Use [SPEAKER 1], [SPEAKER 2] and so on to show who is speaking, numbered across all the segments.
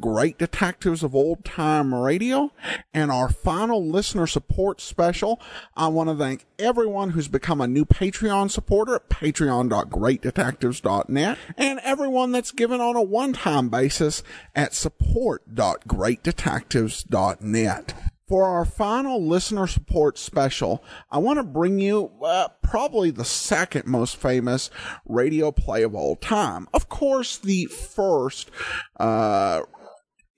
[SPEAKER 1] Great Detectives of Old Time Radio and our final listener support special. I want to thank everyone who's become a new Patreon supporter at patreon.greatdetectives.net and everyone that's given on a one-time basis at support.greatdetectives.net. For our final listener support special, I want to bring you uh, probably the second most famous radio play of all time. Of course, the first uh,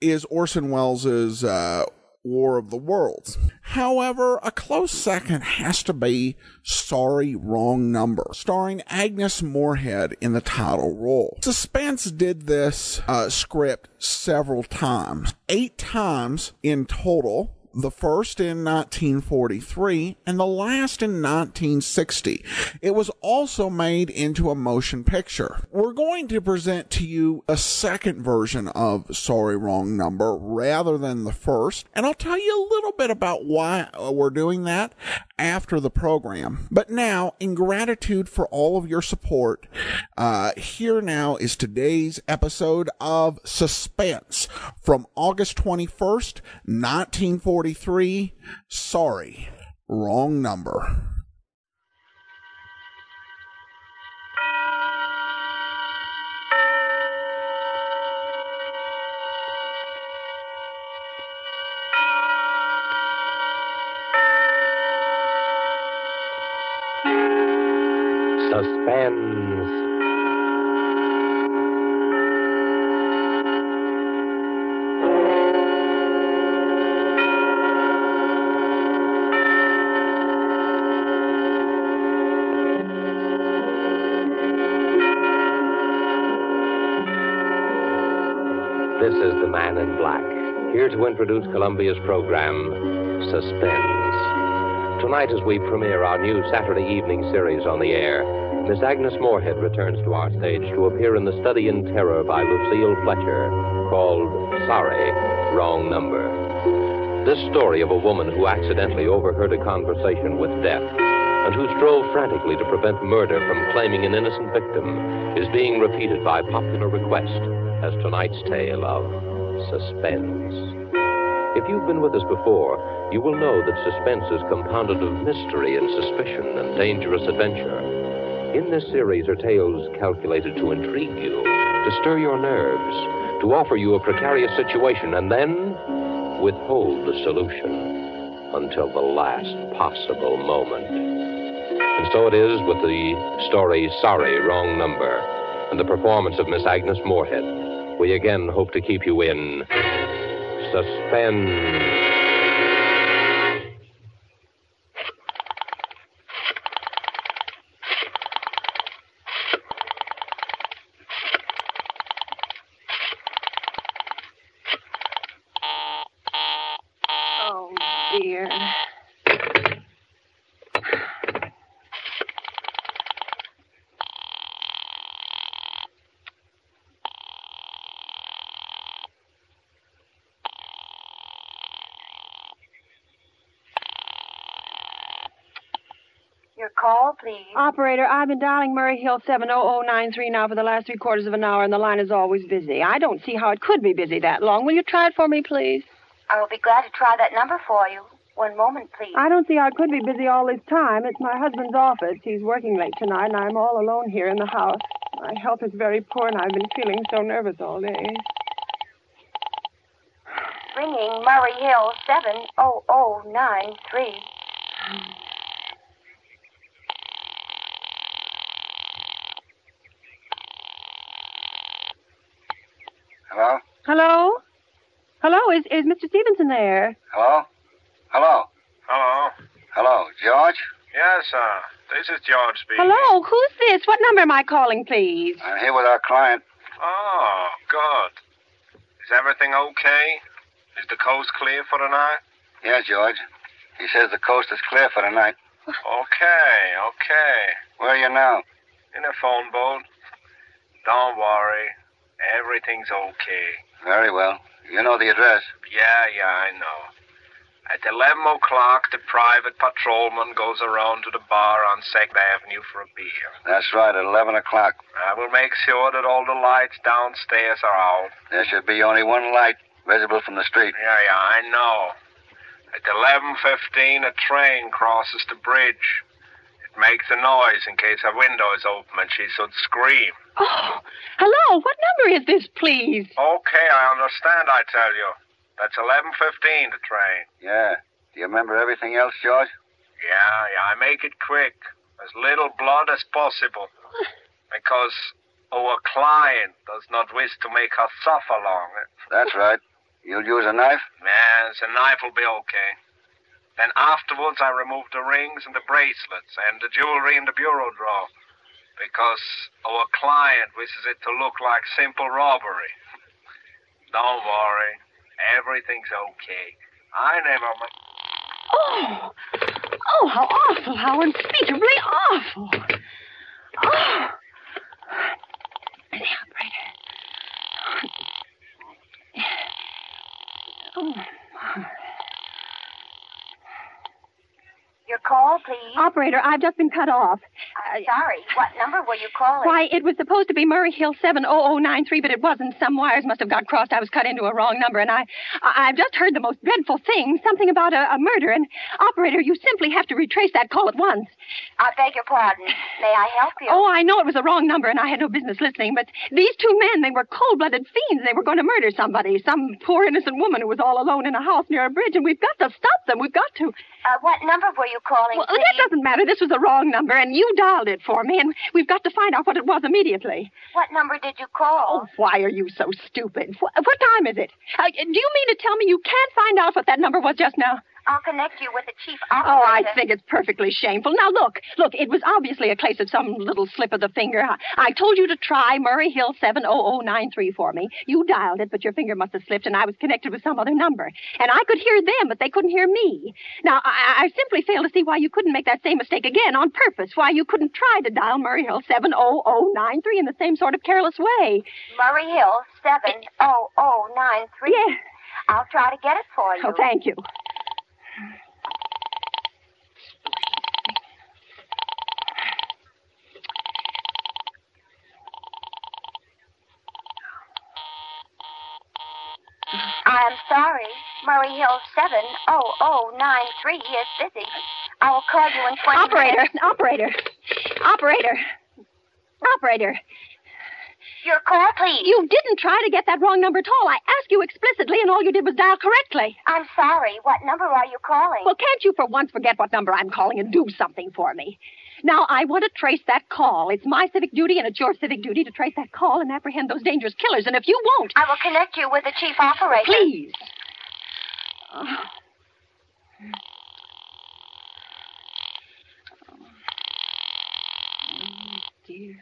[SPEAKER 1] is Orson Welles' uh, War of the Worlds. However, a close second has to be Sorry Wrong Number, starring Agnes Moorehead in the title role. Suspense did this uh, script several times, eight times in total the first in 1943 and the last in 1960. It was also made into a motion picture. We're going to present to you a second version of Sorry Wrong Number rather than the first, and I'll tell you a little bit about why uh, we're doing that after the program. But now, in gratitude for all of your support, uh, here now is today's episode of Suspense from August 21st, 1943. Sorry, wrong number.
[SPEAKER 2] Suspense. This is the Man in Black, here to introduce Columbia's program, Suspense. Tonight, as we premiere our new Saturday evening series on the air, Miss Agnes Moorehead returns to our stage to appear in The Study in Terror by Lucille Fletcher, called Sorry, Wrong Number. This story of a woman who accidentally overheard a conversation with death and who strove frantically to prevent murder from claiming an innocent victim is being repeated by popular request as tonight's tale of suspense. If you've been with us before, you will know that suspense is compounded of mystery and suspicion and dangerous adventure. In this series are tales calculated to intrigue you, to stir your nerves, to offer you a precarious situation, and then withhold the solution until the last possible moment. And so it is with the story Sorry, Wrong Number, and the performance of Miss Agnes Moorehead. We again hope to keep you in suspense.
[SPEAKER 3] Oh, dear.
[SPEAKER 4] Your call, please.
[SPEAKER 3] Operator, I've been dialing Murray Hill 70093 now for the last three quarters of an hour, and the line is always busy. I don't see how it could be busy that long. Will you try it for me, please?
[SPEAKER 4] I will be glad to try that number for you. One moment, please.
[SPEAKER 3] I don't see how it could be busy all this time. It's my husband's office. He's working late tonight, and I'm all alone here in the house. My health is very poor, and I've been feeling so nervous all day.
[SPEAKER 4] Ringing Murray Hill 70093.
[SPEAKER 5] Hello?
[SPEAKER 3] Hello? Hello, is, is Mr. Stevenson there?
[SPEAKER 5] Hello? Hello?
[SPEAKER 6] Hello.
[SPEAKER 5] Hello, George?
[SPEAKER 6] Yes, sir. This is George speaking.
[SPEAKER 3] Hello, who's this? What number am I calling, please?
[SPEAKER 5] I'm here with our client.
[SPEAKER 6] Oh, good. Is everything okay? Is the coast clear for the night?
[SPEAKER 5] Yeah, George. He says the coast is clear for the night.
[SPEAKER 6] Okay, okay.
[SPEAKER 5] Where are you now?
[SPEAKER 6] In a phone boat. Don't worry. Everything's okay.
[SPEAKER 5] Very well. You know the address.
[SPEAKER 6] Yeah, yeah, I know. At 11 o'clock, the private patrolman goes around to the bar on 2nd Avenue for a beer.
[SPEAKER 5] That's right, at 11 o'clock.
[SPEAKER 6] I will make sure that all the lights downstairs are out.
[SPEAKER 5] There should be only one light visible from the street.
[SPEAKER 6] Yeah, yeah, I know. At 11.15, a train crosses the bridge. It makes a noise in case her window is open and she should scream.
[SPEAKER 7] Oh, hello. What number is this, please?
[SPEAKER 6] Okay, I understand, I tell you. That's 11.15, the train.
[SPEAKER 5] Yeah. Do you remember everything else, George?
[SPEAKER 6] Yeah, yeah, I make it quick. As little blood as possible. Because our client does not wish to make her suffer long.
[SPEAKER 5] That's right. You'll use a knife?
[SPEAKER 6] Yes, a knife will be okay. Then afterwards, I remove the rings and the bracelets and the jewelry in the bureau drawer. Because our client wishes it to look like simple robbery. Don't worry. Everything's okay. I never.
[SPEAKER 7] Oh, oh, how awful, how unspeakably awful. Oh.
[SPEAKER 4] Your call, please.
[SPEAKER 7] Operator, I've just been cut off.
[SPEAKER 4] I'm sorry. What number were you calling?
[SPEAKER 7] Why, it was supposed to be Murray Hill 70093, but it wasn't. Some wires must have got crossed. I was cut into a wrong number, and I, I I've just heard the most dreadful thing, something about a, a murder. And operator, you simply have to retrace that call at once.
[SPEAKER 4] I beg your pardon. May I help you?
[SPEAKER 7] Oh, I know it was a wrong number, and I had no business listening. But these two men, they were cold-blooded fiends. They were going to murder somebody, some poor innocent woman who was all alone in a house near a bridge, and we've got to stop them. We've got to.
[SPEAKER 4] Uh, what number were you calling,
[SPEAKER 7] Well,
[SPEAKER 4] please?
[SPEAKER 7] that doesn't matter. This was the wrong number, and you dialed it for me, and we've got to find out what it was immediately.
[SPEAKER 4] What number did you call?
[SPEAKER 7] Oh, why are you so stupid? What, what time is it? Uh, do you mean to tell me you can't find out what that number was just now?
[SPEAKER 4] I'll connect you with the chief officer.
[SPEAKER 7] Oh, I think it's perfectly shameful. Now, look, look, it was obviously a case of some little slip of the finger. I, I told you to try Murray Hill 70093 for me. You dialed it, but your finger must have slipped, and I was connected with some other number. And I could hear them, but they couldn't hear me. Now, I, I simply fail to see why you couldn't make that same mistake again on purpose, why you couldn't try to dial Murray Hill 70093 in the same sort of careless way.
[SPEAKER 4] Murray Hill, 70093.
[SPEAKER 7] Yeah.
[SPEAKER 4] I'll try to get it for you.
[SPEAKER 7] Oh, thank you.
[SPEAKER 4] I'm sorry. Murray Hill 70093 is busy. I will call you in 20
[SPEAKER 7] Operator,
[SPEAKER 4] minutes.
[SPEAKER 7] operator, operator, operator.
[SPEAKER 4] Your call, please.
[SPEAKER 7] You didn't try to get that wrong number at all. I asked you explicitly, and all you did was dial correctly.
[SPEAKER 4] I'm sorry. What number are you calling?
[SPEAKER 7] Well, can't you for once forget what number I'm calling and do something for me? Now, I want to trace that call. It's my civic duty, and it's your civic duty to trace that call and apprehend those dangerous killers. And if you won't,
[SPEAKER 4] I will connect you with the chief operator.
[SPEAKER 7] please. Oh. Oh, dear.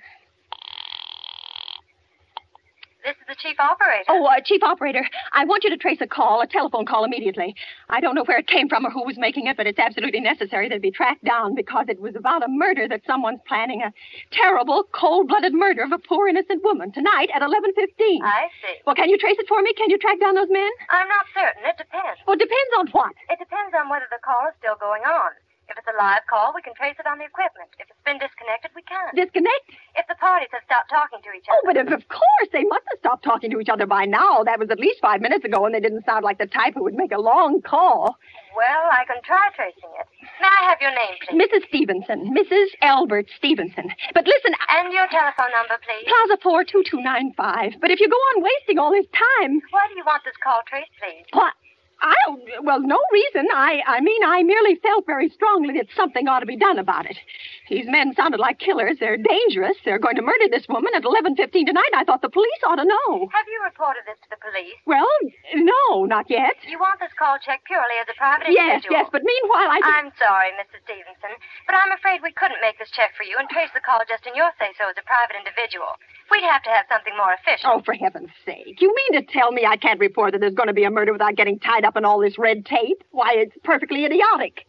[SPEAKER 4] This is the chief operator.
[SPEAKER 7] Oh, uh, Chief Operator, I want you to trace a call, a telephone call immediately. I don't know where it came from or who was making it, but it's absolutely necessary that it be tracked down because it was about a murder that someone's planning, a terrible, cold-blooded murder of a poor innocent woman tonight at 11:15.
[SPEAKER 4] I see.
[SPEAKER 7] Well, can you trace it for me? Can you track down those men?
[SPEAKER 4] I'm not certain. It depends.
[SPEAKER 7] Well, it depends on what.
[SPEAKER 4] It depends on whether the call is still going on. If it's a live call, we can trace it on the equipment. If it's been disconnected, we can't.
[SPEAKER 7] Disconnect?
[SPEAKER 4] If the parties have stopped talking to each other.
[SPEAKER 7] Oh, but if, of course they must have stopped talking to each other by now. That was at least five minutes ago, and they didn't sound like the type who would make a long call.
[SPEAKER 4] Well, I can try tracing it. May I have your name, please?
[SPEAKER 7] Mrs. Stevenson, Mrs. Albert Stevenson. But listen,
[SPEAKER 4] And your telephone number, please.
[SPEAKER 7] Plaza 42295. But if you go on wasting all this time,
[SPEAKER 4] Why do you want this call traced, please?
[SPEAKER 7] what? I don't, well, no reason. I, I mean, I merely felt very strongly that something ought to be done about it. These men sounded like killers. They're dangerous. They're going to murder this woman at 11.15 tonight. I thought the police ought to know.
[SPEAKER 4] Have you reported this to the police?
[SPEAKER 7] Well, no, not yet.
[SPEAKER 4] You want this call checked purely as a private
[SPEAKER 7] Yes,
[SPEAKER 4] individual?
[SPEAKER 7] yes, but meanwhile, I...
[SPEAKER 4] I'm sorry, Mrs. Stevenson, but I'm afraid we couldn't make this check for you and trace the call just in your say-so as a private individual. We'd have to have something more official.
[SPEAKER 7] Oh, for heaven's sake. You mean to tell me I can't report that there's going to be a murder without getting tied up in all this red tape? Why, it's perfectly idiotic.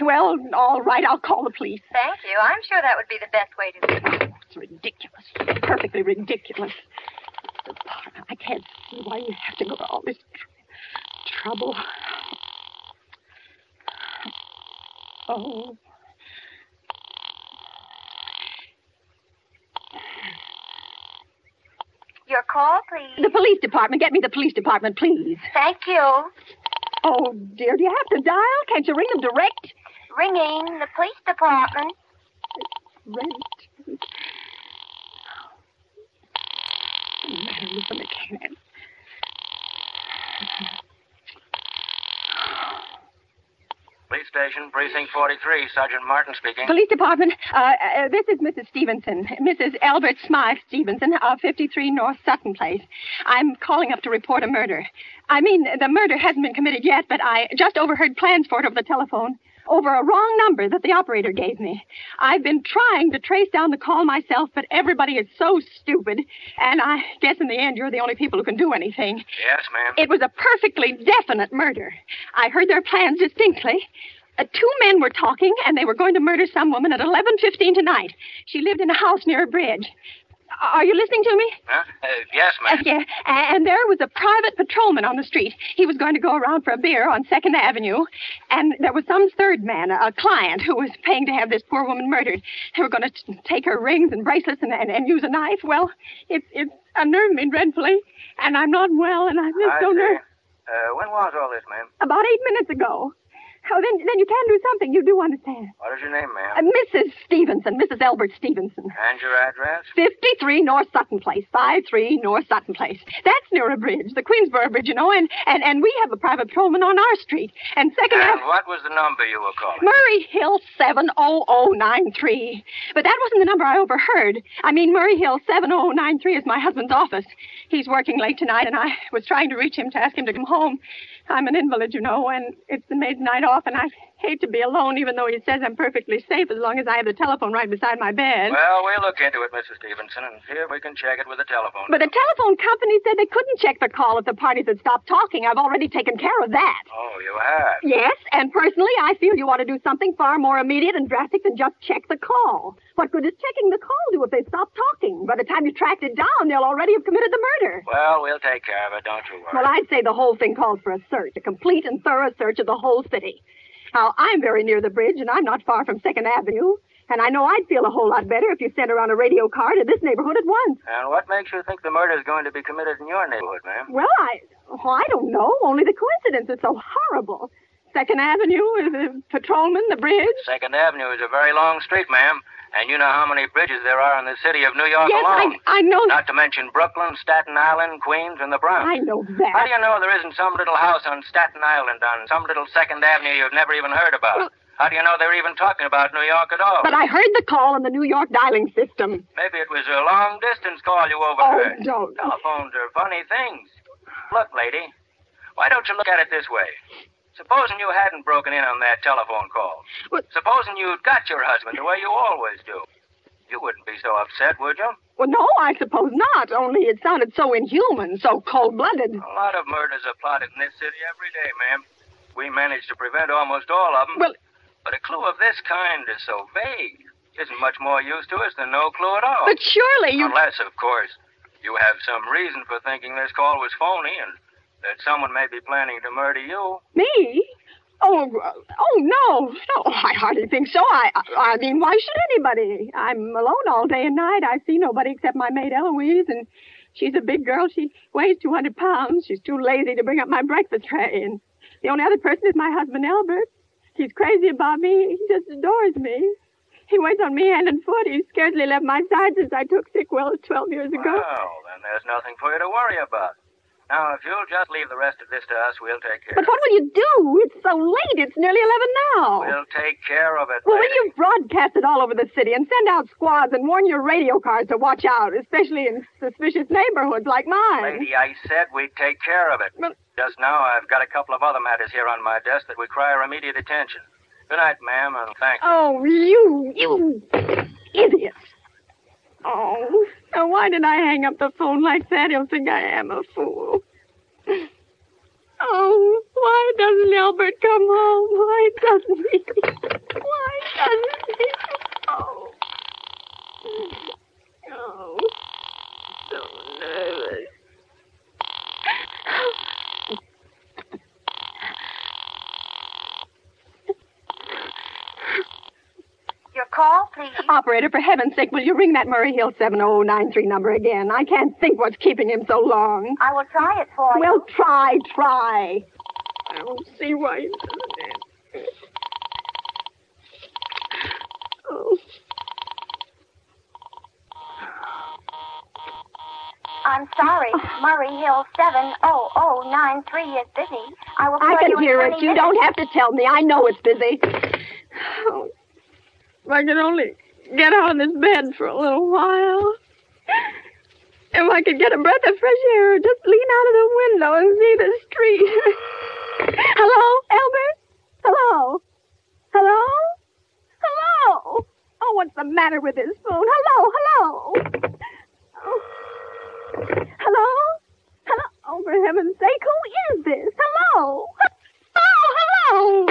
[SPEAKER 7] Well, all right, I'll call the police.
[SPEAKER 4] Thank you. I'm sure that would be the best way to. Do it.
[SPEAKER 7] It's ridiculous. Perfectly ridiculous. I can't see why you have to go to all this tr- trouble. Oh.
[SPEAKER 4] Your call, please.
[SPEAKER 7] The police department. Get me the police department, please.
[SPEAKER 4] Thank you.
[SPEAKER 7] Oh, dear. Do you have to dial? Can't you ring them direct?
[SPEAKER 4] Ringing the police department.
[SPEAKER 7] Rent.
[SPEAKER 5] Police station, precinct 43. Sergeant Martin speaking.
[SPEAKER 7] Police department. Uh, uh, this is Mrs. Stevenson, Mrs. Albert Smythe Stevenson of 53 North Sutton Place. I'm calling up to report a murder. I mean, the murder hasn't been committed yet, but I just overheard plans for it over the telephone. Over a wrong number that the operator gave me. I've been trying to trace down the call myself, but everybody is so stupid. And I guess in the end, you're the only people who can do anything.
[SPEAKER 5] Yes, ma'am.
[SPEAKER 7] It was a perfectly definite murder. I heard their plans distinctly. Uh, two men were talking, and they were going to murder some woman at 11.15 tonight. She lived in a house near a bridge. Are you listening to me?
[SPEAKER 5] Huh? Uh, yes,
[SPEAKER 7] Uh,
[SPEAKER 5] ma'am.
[SPEAKER 7] yeah, and there was a private patrolman on the street. He was going to go around for a beer on Second Avenue, and there was some third man, a, client, who was paying to have this poor woman murdered. They were going to take her rings and bracelets and, and, and use a knife. Well, it's it's unnerved me dreadfully, and I'm not well, and I'm just
[SPEAKER 5] I
[SPEAKER 7] so nervous.
[SPEAKER 5] Uh, when was all this, ma'am?
[SPEAKER 7] About eight minutes ago. Oh, then then you can do something. You do understand.
[SPEAKER 5] What is your name,
[SPEAKER 7] Uh,
[SPEAKER 5] ma'am?
[SPEAKER 7] Mrs. Stevenson, Mrs. Albert Stevenson.
[SPEAKER 5] And your address?
[SPEAKER 7] 53 North Sutton Place. 53 North Sutton Place. That's near a bridge, the Queensboro Bridge, you know, and, and, and we have a private patrolman on our street. And second
[SPEAKER 5] And what was the number you were calling?
[SPEAKER 7] Murray Hill 70093. But that wasn't the number I overheard. I mean, Murray Hill 70093 is my husband's office. He's working late tonight, and I was trying to reach him to ask him to come home. I'm an invalid, you know, and it's the maid's night off, and I hate to be alone, even though he says I'm perfectly safe as long as I have the telephone right beside my bed.
[SPEAKER 5] Well, we'll look into it, Mrs. Stevenson, and see if we can check it with the telephone.
[SPEAKER 7] But the telephone company said they couldn't check the call if the parties had stopped talking. I've already taken care of that.
[SPEAKER 5] Oh, you have?
[SPEAKER 7] Yes, and personally, I feel you ought to do something far more immediate and drastic than just check the call. What good is checking the call do if they stop talking? By the time you tracked it down, they'll already have committed the murder.
[SPEAKER 5] Well, we'll take care of it, don't you worry.
[SPEAKER 7] Well, I'd say the whole thing calls for a search, a complete and thorough search of the whole city. Now, I'm very near the bridge, and I'm not far from Second Avenue. And I know I'd feel a whole lot better if you sent around a radio car to this neighborhood at once.
[SPEAKER 5] And what makes you think the murder is going to be committed in your neighborhood, ma'am?
[SPEAKER 7] Well, I, oh, I don't know. Only the coincidence is so horrible. Second Avenue, the patrolman, the bridge.
[SPEAKER 5] Second Avenue is a very long street, ma'am. And you know how many bridges there are in the city of New York
[SPEAKER 7] yes,
[SPEAKER 5] alone.
[SPEAKER 7] I, I know.
[SPEAKER 5] Not to mention Brooklyn, Staten Island, Queens, and the Bronx.
[SPEAKER 7] I know that.
[SPEAKER 5] How do you know there isn't some little house on Staten Island on some little Second Avenue you've never even heard about?
[SPEAKER 7] Well-
[SPEAKER 5] How do you know they're even talking about New York at all?
[SPEAKER 7] But I heard the call on the New York dialing system.
[SPEAKER 5] Maybe it was a long distance call you overheard.
[SPEAKER 7] Oh, don't.
[SPEAKER 5] Telephones are funny things. Look, lady, why don't you look at it this way? Supposing you hadn't broken in on that telephone call.
[SPEAKER 7] What?
[SPEAKER 5] Supposing you'd got your husband the way you always do. You wouldn't be so upset, would you?
[SPEAKER 7] Well, no, I suppose not. Only it sounded so inhuman, so cold-blooded.
[SPEAKER 5] A lot of murders are plotted in this city every day, ma'am. We manage to prevent almost all of them.
[SPEAKER 7] Well,
[SPEAKER 5] But a clue of this kind is so vague. Isn't much more use to us than no clue at all.
[SPEAKER 7] but surely you.
[SPEAKER 5] Unless, of course, you have some reason for thinking this call was phony and that someone may be planning to murder you.
[SPEAKER 7] Me? Oh, oh no, no, I hardly think so. I, I, I mean, why should anybody? I'm alone all day and night. I see nobody except my maid Eloise, and she's a big girl. She weighs 200 pounds. She's too lazy to bring up my breakfast tray, and the only other person is my husband Albert. He's crazy about me. He just adores me. He waits on me hand and foot. He's scarcely left my side since I took sick well 12 years ago.
[SPEAKER 5] Well, then there's nothing for you to worry about. Now, if you'll just leave the rest of this to us, we'll take care
[SPEAKER 7] But what will you do? It's so late. It's nearly 11 now.
[SPEAKER 5] We'll take care of it,
[SPEAKER 7] Well, will you broadcast it all over the city and send out squads and warn your radio cars to watch out, especially in suspicious neighborhoods like mine?
[SPEAKER 5] Lady, I said we'd take care of it.
[SPEAKER 7] But-
[SPEAKER 5] Just now, I've got a couple of other matters here on my desk that require immediate attention. Good night, ma'am, and thank you.
[SPEAKER 7] Oh, you, you idiot. Oh, now why did I hang up the phone like that? He'll think I am a fool. Oh, why doesn't Albert come home? Why doesn't he? Why doesn't he? Oh. Oh. So nervous. Operator, for heaven's sake, will you ring that Murray Hill 70093 number again? I can't think what's keeping him so long.
[SPEAKER 4] I will try it for you.
[SPEAKER 7] Well, try, try. I don't see why you did Oh.
[SPEAKER 4] I'm sorry. Ah. Murray Hill 70093 is busy. I will call
[SPEAKER 7] I can hear
[SPEAKER 4] 20
[SPEAKER 7] it. You
[SPEAKER 4] minutes.
[SPEAKER 7] don't have to tell me. I know it's busy. Oh, if I could only get out of this bed for a little while. If I could get a breath of fresh air, just lean out of the window and see the street. Hello, Albert? Hello? Hello? Hello? Oh, what's the matter with this phone? Hello, hello? Oh. Hello? Hello? Oh, for heaven's sake, who is this? Hello? Oh, hello!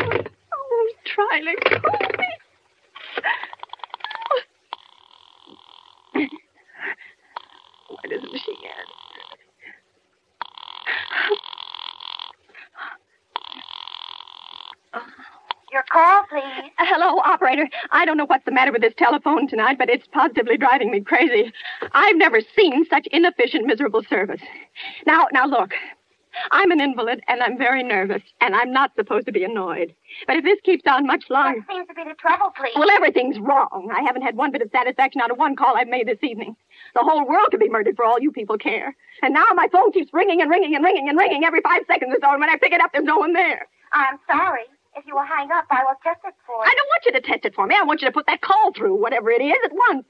[SPEAKER 7] Oh, he's trying to call me. Why doesn't she answer?
[SPEAKER 4] Your call, please.
[SPEAKER 7] Uh, Hello, operator. I don't know what's the matter with this telephone tonight, but it's positively driving me crazy. I've never seen such inefficient, miserable service. Now, now look. I'm an invalid and I'm very nervous, and I'm not supposed to be annoyed. But if this keeps on much longer,
[SPEAKER 4] What seems to be the trouble, please?
[SPEAKER 7] well, everything's wrong. I haven't had one bit of satisfaction out of one call I've made this evening. The whole world could be murdered for all you people care. And now my phone keeps ringing and ringing and ringing and ringing every five seconds or so, and when I pick it up, there's no one there.
[SPEAKER 4] I'm sorry. If you will hang up, I will test it for you.
[SPEAKER 7] I don't want you to test it for me. I want you to put that call through, whatever it is, at once.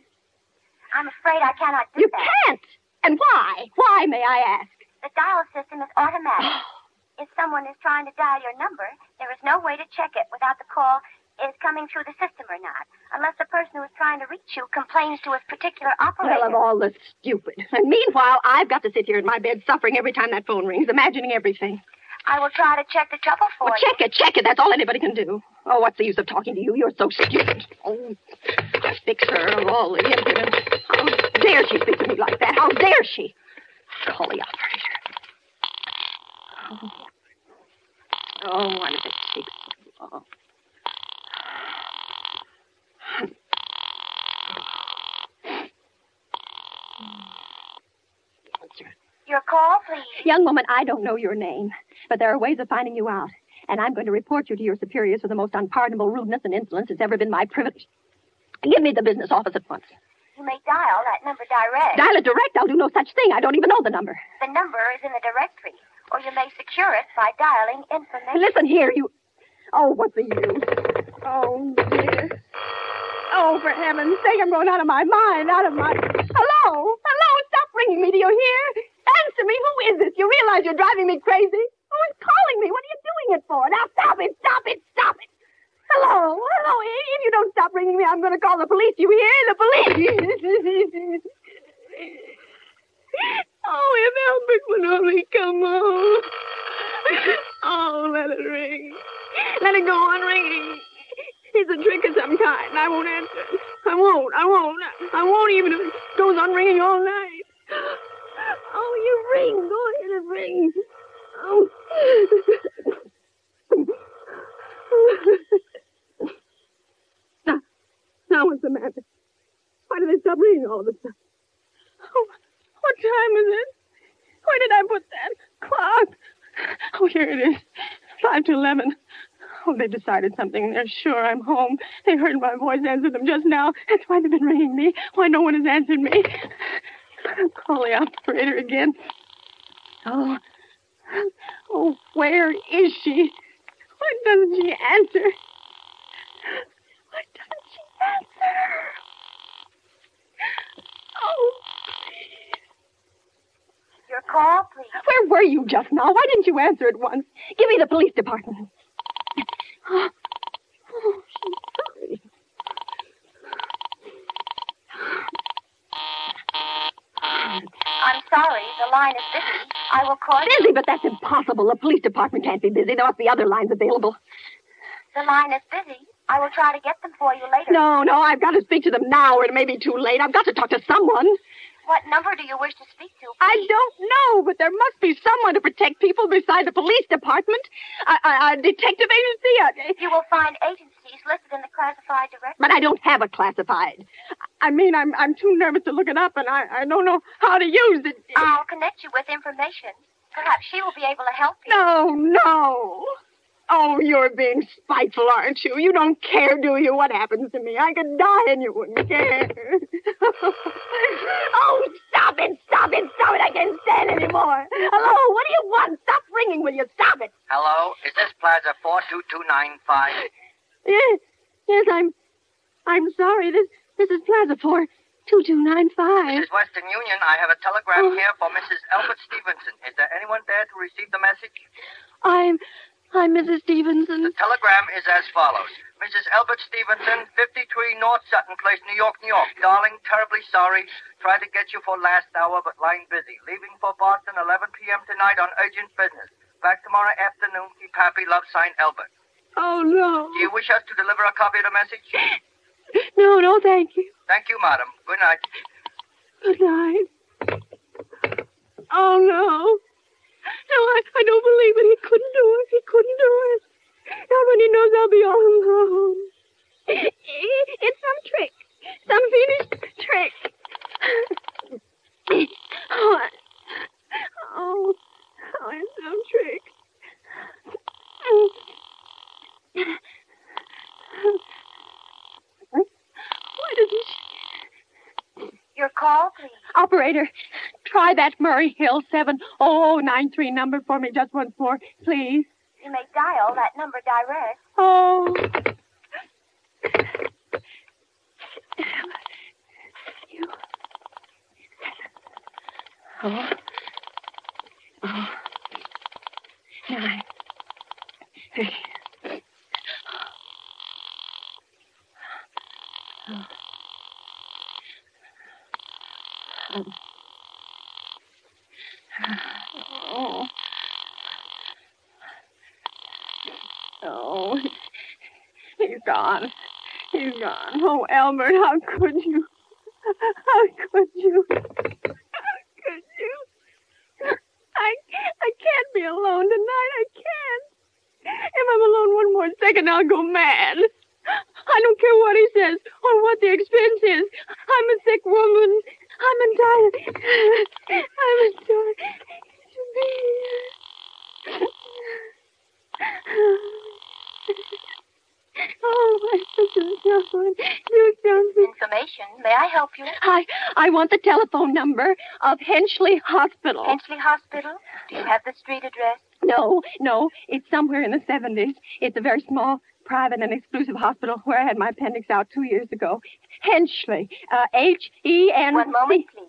[SPEAKER 4] I'm afraid I cannot do
[SPEAKER 7] You
[SPEAKER 4] that.
[SPEAKER 7] You can't. And why? Why, may I ask?
[SPEAKER 4] The dial system is automatic. if someone is trying to dial your number, there is no way to check it without the call is coming through the system or not, unless the person who is trying to reach you complains to a particular operator.
[SPEAKER 7] Well, of all the stupid. And meanwhile, I've got to sit here in my bed suffering every time that phone rings, imagining everything.
[SPEAKER 4] I will try to check the trouble for
[SPEAKER 7] Well,
[SPEAKER 4] you.
[SPEAKER 7] check it, check it. That's all anybody can do. Oh, what's the use of talking to you? You're so stupid. Oh, fix her of all the impudence. How dare she speak to me like that? How dare she? Call the operator. Oh, oh why does it take so long? Answer.
[SPEAKER 4] Your call, please.
[SPEAKER 7] Young woman, I don't know your name, but there are ways of finding you out. And I'm going to report you to your superiors for the most unpardonable rudeness and insolence it's ever been my privilege. Give me the business office at once.
[SPEAKER 4] You may dial that number direct.
[SPEAKER 7] Dial it direct. I'll do no such thing. I don't even know the number.
[SPEAKER 4] the number is in the directory, or you may secure it by dialing information.
[SPEAKER 7] Listen here, you. Oh, what's the use? Oh, dear. Oh, for heaven's sake, I'm going out of my mind, out of my. Hello? Hello? Stop ringing me. Do you hear? Answer me. Who is this? You realize you're driving me crazy? Who is calling me? What are you doing it for? Now stop it. Stop it. Stop it. Hello? Hello? If you don't stop ringing me, I'm going to call the police. You hear? The police. oh, if Albert would only come home. Oh, let it ring. Let it go on ringing. It's a trick of some kind. I won't answer. I won't. I won't. I won't even if it goes on ringing all night. Oh, you ring. Go ahead and ring. Oh. now, now what's the matter? Why do they stop ringing all of a sudden? Oh, what time is it? Where did I put that clock? Oh, here it is. Five to eleven. Oh, they decided something. They're sure I'm home. They heard my voice answer them just now. That's why they've been ringing me. Why no one has answered me. Call the operator again. Oh. Oh, where is she? Why doesn't she answer? Why doesn't she answer? Oh, please.
[SPEAKER 4] Your call, please.
[SPEAKER 7] Where were you just now? Why didn't you answer at once? Give me the police department. Oh, she's sorry.
[SPEAKER 4] I'm sorry, the line is busy. I will call you.
[SPEAKER 7] Busy, but that's impossible. The police department can't be busy. There must be other lines available.
[SPEAKER 4] The line is busy. I will try to get them for you later.
[SPEAKER 7] No, no, I've got to speak to them now, or it may be too late. I've got to talk to someone.
[SPEAKER 4] What number do you wish to speak to?
[SPEAKER 7] I don't know, but there must be someone to protect people beside the police department, a, a, a detective agency. A,
[SPEAKER 4] You will find agencies listed in the classified directory.
[SPEAKER 7] but I don't have a classified. I mean, I'm I'm too nervous to look it up, and I I don't know how to use it.
[SPEAKER 4] I'll connect you with information. Perhaps she will be able to help you.
[SPEAKER 7] No, no. Oh, you're being spiteful, aren't you? You don't care, do you, what happens to me? I could die and you wouldn't care. oh, stop it, stop it, stop it. I can't stand anymore. Hello, what do you want? Stop ringing, will you? Stop it.
[SPEAKER 5] Hello, is this Plaza 42295?
[SPEAKER 7] Yes, yes, I'm, I'm sorry. This, this is Plaza 4, 2295.
[SPEAKER 5] This is Western Union. I have a telegram
[SPEAKER 7] Oh.
[SPEAKER 5] here for Mrs. Albert Stevenson. Is there anyone there to receive the message?
[SPEAKER 7] I'm, I'm Mrs. Stevenson.
[SPEAKER 5] The telegram is as follows. Mrs. Albert Stevenson, 53 North Sutton Place, New York, New York. Darling, terribly sorry. Tried to get you for last hour, but line busy. Leaving for Boston 11 p.m. tonight on urgent business. Back tomorrow afternoon. Keep happy. Love sign, Albert.
[SPEAKER 7] Oh, no.
[SPEAKER 5] Do you wish us to deliver a copy of the message?
[SPEAKER 7] No, no, thank you.
[SPEAKER 5] Thank you, madam. Good night.
[SPEAKER 7] Good night. Oh, no. No, I, I don't believe it. He couldn't do it. He couldn't do it. Now when he knows I'll be all alone. It's some trick. Some fiendish trick. Oh, I- oh, oh, it's some trick. Doesn't.
[SPEAKER 4] Your call, please.
[SPEAKER 7] Operator, try that Murray Hill 70093 number for me just once more, please.
[SPEAKER 4] You may dial that number direct.
[SPEAKER 7] Oh. You. Oh. Oh. Nine. Three. Oh. oh. oh. Um. Oh. Oh, he's gone. He's gone. Oh, Albert, how could you? How could you? How could you? I I can't be alone tonight. I can't. If I'm alone one more second, I'll go mad. I don't care what he says or what the expense is. I'm a sick woman. I'm entitled. I'm entitled to be here. Oh, my. You.
[SPEAKER 4] Information. May I help you?
[SPEAKER 7] I I want the telephone number of Henchley Hospital.
[SPEAKER 4] Henchley Hospital. Do you have the street address?
[SPEAKER 7] No, no, it's somewhere in the seventies. It's a very small, private, and exclusive hospital where I had my appendix out two years ago. Henchley, uh, H E N.
[SPEAKER 4] One moment, please.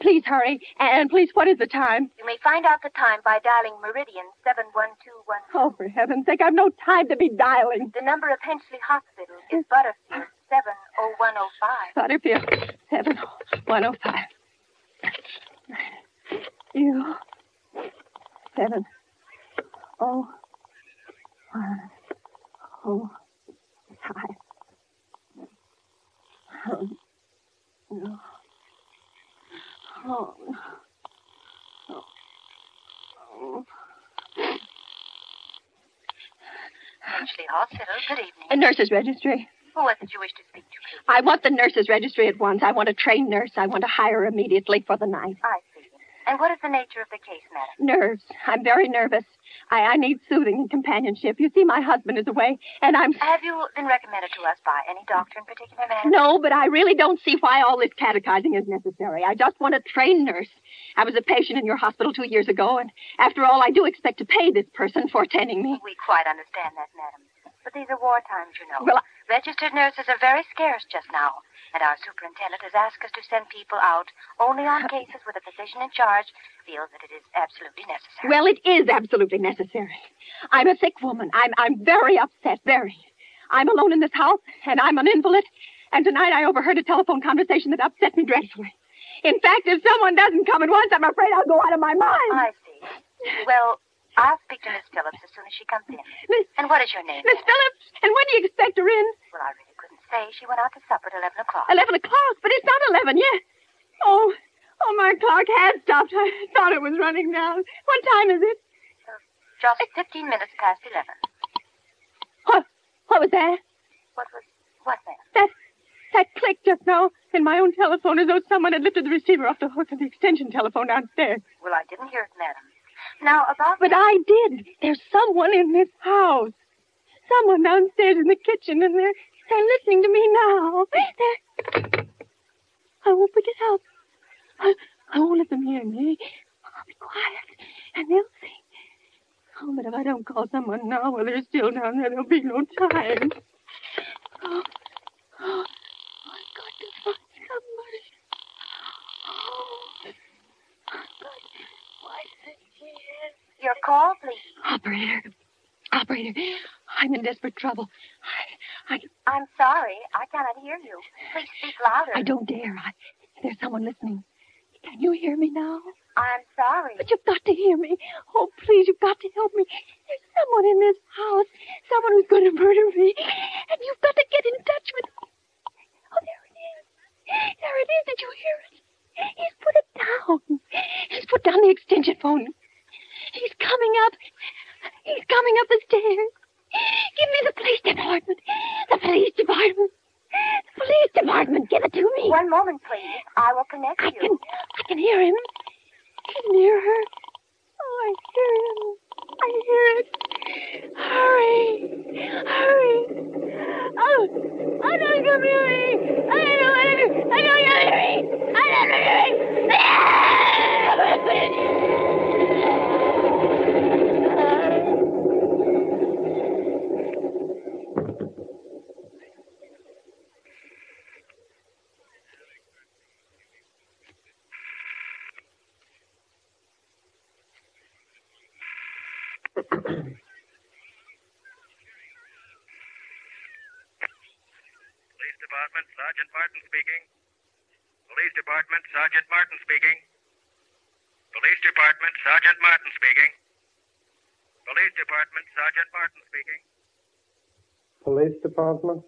[SPEAKER 7] Please hurry, and please, what is the time?
[SPEAKER 4] You may find out the time by dialing Meridian 71210.
[SPEAKER 7] Oh, for heaven's sake, I've no time to be dialing.
[SPEAKER 4] The number of Henchley Hospital is Butterfield 70105.
[SPEAKER 7] Butterfield, 70105. You seven oh one oh five. Oh, no. Oh. Oh.
[SPEAKER 4] Henchley Hospital. Good evening.
[SPEAKER 7] A nurse's registry.
[SPEAKER 4] Who was it you wish to speak to, please?
[SPEAKER 7] I want the nurse's registry at once. I want a trained nurse. I want to hire her immediately for the night.
[SPEAKER 4] I see. And what is the nature of the case, madam?
[SPEAKER 7] Nerves. I'm very nervous. I, I need soothing and companionship. You see, my husband is away, and I'm.
[SPEAKER 4] Have you been recommended to us by any doctor in particular, madam?
[SPEAKER 7] No, but I really don't see why all this catechizing is necessary. I just want a trained nurse. I was a patient in your hospital two years ago, and after all, I do expect to pay this person for attending me.
[SPEAKER 4] We quite understand that, madam. But these are war times, you know.
[SPEAKER 7] Well, I-
[SPEAKER 4] Registered nurses are very scarce just now, and our superintendent has asked us to send people out only on cases where the physician in charge feels that it is absolutely necessary.
[SPEAKER 7] Well, it is absolutely necessary. I'm a sick woman. I'm I'm very upset, very. I'm alone in this house, and I'm an invalid. And tonight I overheard a telephone conversation that upset me dreadfully. In fact, if someone doesn't come at once, I'm afraid I'll go out of my mind.
[SPEAKER 4] I see. Well, I'll speak to Miss Phillips as soon as she comes in.
[SPEAKER 7] Miss,
[SPEAKER 4] And what is your name?
[SPEAKER 7] Miss? Phillips, and when do you expect her in?
[SPEAKER 4] Well, I really couldn't say. She went out to supper at 11 o'clock.
[SPEAKER 7] Eleven o'clock, but it's not eleven yet. Oh, oh, my clock has stopped. I thought it was running down. What time is it?
[SPEAKER 4] Uh, Just 15 minutes past 11.
[SPEAKER 7] What, what was that?
[SPEAKER 4] What was, what then?
[SPEAKER 7] That, that click just now in my own telephone as though someone had lifted the receiver off the hook of the extension telephone downstairs.
[SPEAKER 4] Well, I didn't hear it, madam. Now, about...
[SPEAKER 7] But I did. There's someone in this house. Someone downstairs in the kitchen, and they're, they're listening to me now. They're... I won't pick it up. I, I won't let them hear me. I'll be quiet, and they'll see. Oh, but if I don't call someone now while they're still down there, there'll be no time. Oh, oh, I've got to find somebody. Oh, but why is it here?
[SPEAKER 4] Your call, please.
[SPEAKER 7] Operator, operator, I'm in desperate trouble. I, I,
[SPEAKER 4] I'm sorry. I cannot hear you. Please speak louder.
[SPEAKER 7] I don't dare. I, there's someone listening. Can you hear me now?
[SPEAKER 4] I'm sorry.
[SPEAKER 7] But you've got to hear me. Oh, please, you've got to help me. There's someone in this house, someone who's going to murder me, and you've got to get in touch with. Oh, there it is. There it is. Did you hear it? He's put it down. He's put down the extension phone. He's coming up. He's coming up the stairs. Give me the police department. The police department. The police department. Give it to me.
[SPEAKER 4] One moment, please. I will connect
[SPEAKER 7] I
[SPEAKER 4] you.
[SPEAKER 7] can, I can hear him. He's near her. Oh, I hear him. I hear it. Hurry. Hurry. Oh, oh, don't come near me. I don't know what to do. I don't come near me. I don't know what to do.
[SPEAKER 8] Police Department, Sergeant Martin speaking. Police Department, Sergeant Martin speaking. Police Department, Sergeant Martin speaking. Police Department, Sergeant Martin speaking.
[SPEAKER 9] Police department?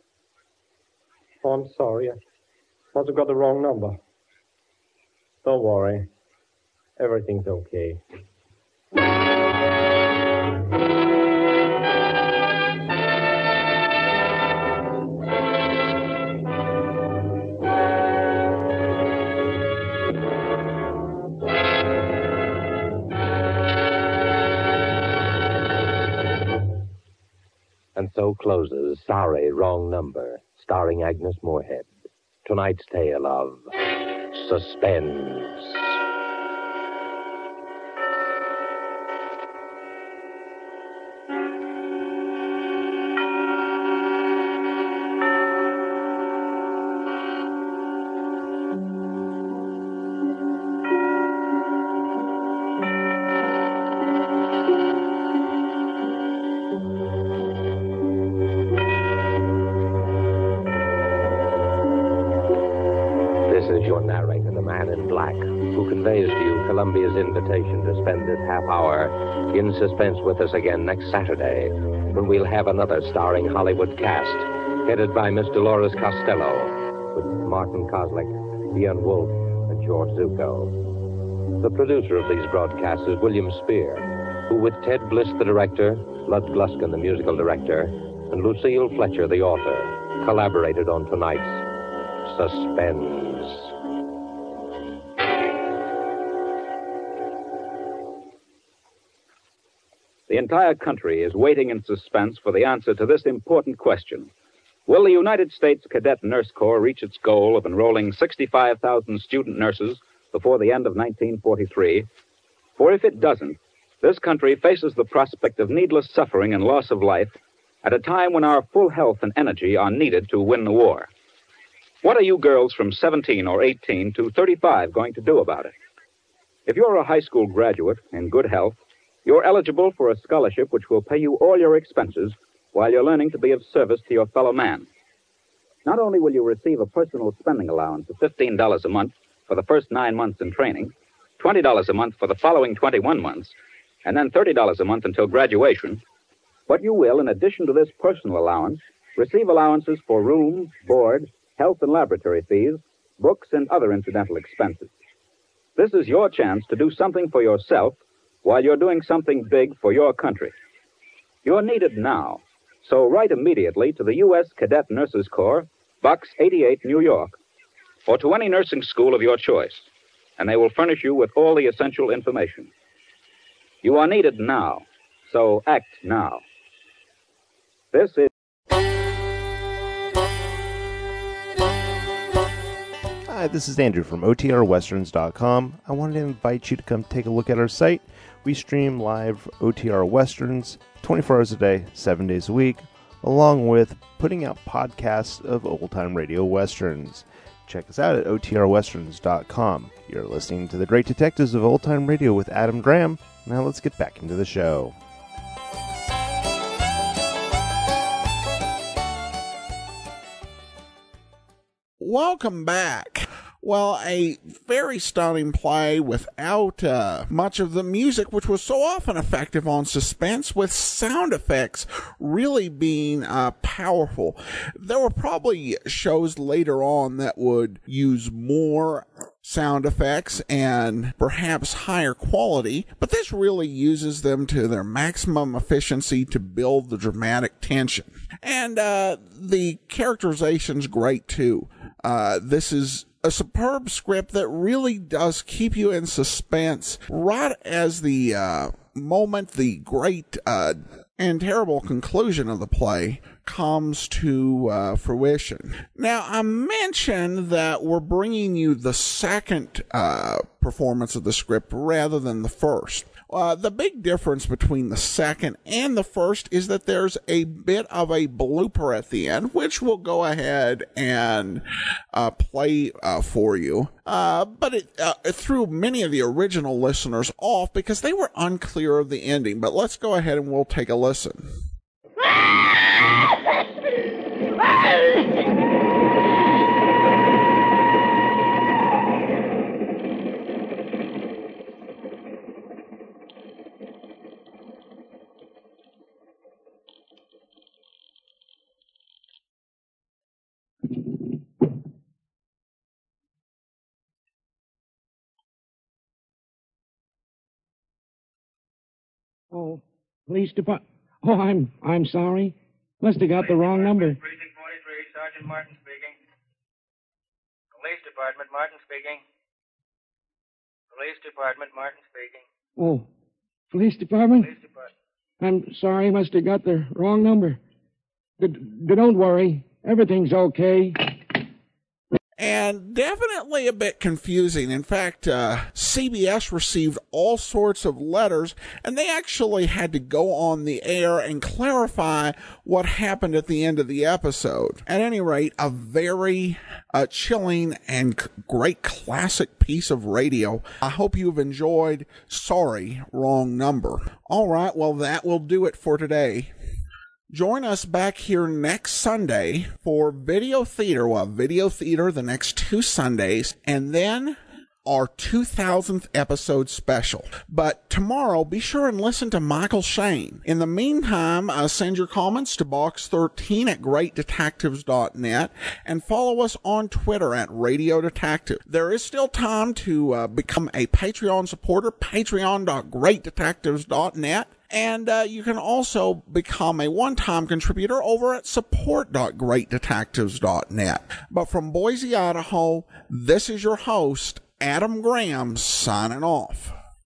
[SPEAKER 9] Oh, I'm sorry. I must have got the wrong number. Don't worry. Everything's okay.
[SPEAKER 2] Closes Sorry, Wrong Number, starring Agnes Moorehead. Tonight's tale of suspense. Half hour in suspense with us again next Saturday, when we'll have another starring Hollywood cast, headed by Miss Dolores Costello, with Martin Kosleck, Ian Wolfe, and George Zucco. The producer of these broadcasts is William Spier, who, with Ted Bliss, the director, Lud Gluskin, the musical director, and Lucille Fletcher, the author, collaborated on tonight's Suspense.
[SPEAKER 10] The entire country is waiting in suspense for the answer to this important question. Will the United States Cadet Nurse Corps reach its goal of enrolling 65,000 student nurses before the end of 1943? For if it doesn't, this country faces the prospect of needless suffering and loss of life at a time when our full health and energy are needed to win the war. What are you girls from 17 or 18 to 35 going to do about it? If you're a high school graduate in good health, you're eligible for a scholarship which will pay you all your expenses while you're learning to be of service to your fellow man. Not only will you receive a personal spending allowance of $15 a month for the first nine months in training, $20 a month for the following 21 months, and then $30 a month until graduation, but you will, in addition to this personal allowance, receive allowances for room, board, health and laboratory fees, books, and other incidental expenses. This is your chance to do something for yourself while you're doing something big for your country. You're needed now, so write immediately to the U.S. Cadet Nurses Corps, Box 88, New York, or to any nursing school of your choice, and they will furnish you with all the essential information. You are needed now, so act now. This is.
[SPEAKER 11] Hi, this is Andrew from OTRWesterns.com. I wanted to invite you to come take a look at our site. We stream live OTR Westerns 24 hours a day, 7 days a week, along with putting out podcasts of old time radio westerns. Check us out at OTRWesterns.com. You're listening to The Great Detectives of Old Time Radio with Adam Graham. Now let's get back into the show.
[SPEAKER 1] Welcome back. Well, a very stunning play without uh, much of the music, which was so often effective on suspense, with sound effects really being uh, powerful. There were probably shows later on that would use more sound effects and perhaps higher quality, but this really uses them to their maximum efficiency to build the dramatic tension. And uh, the characterization's great too. Uh, this is a superb script that really does keep you in suspense right as the uh, moment the great uh, and terrible conclusion of the play comes to uh, fruition. Now, I mentioned that we're bringing you the second uh, performance of the script rather than the first. Uh, the big difference between the second and the first is that there's a bit of a blooper at the end, which we'll go ahead and uh, play uh, for you. Uh, but it, uh, it threw many of the original listeners off because they were unclear of the ending. But let's go ahead and we'll take a listen.
[SPEAKER 12] Oh, police department. Oh, I'm I'm sorry. Must have got the wrong number.
[SPEAKER 5] Precinct 43, Sergeant Martin speaking. Police Department, Martin speaking. Police Department, Martin speaking.
[SPEAKER 12] Oh, police department.
[SPEAKER 5] Police Department.
[SPEAKER 12] I'm sorry. Must have got the wrong number. D- d- don't worry. Everything's okay.
[SPEAKER 1] And definitely a bit confusing. In fact, uh, CBS received all sorts of letters, and they actually had to go on the air and clarify what happened at the end of the episode. At any rate, a very uh, chilling and c- great classic piece of radio. I hope you've enjoyed. Sorry, wrong number. All right, well, that will do it for today. Join us back here next Sunday for Video Theater. Well, Video Theater the next two Sundays, and then our 2000th episode special. But tomorrow, be sure and listen to Michael Shayne. In the meantime, uh, send your comments to box13 at greatdetectives.net and follow us on Twitter at Radio Detective. There is still time to uh, become a Patreon supporter, patreon.greatdetectives.net. And uh, you can also become a one-time contributor over at support.greatdetectives.net. But from Boise, Idaho, this is your host, Adam Graham, signing off.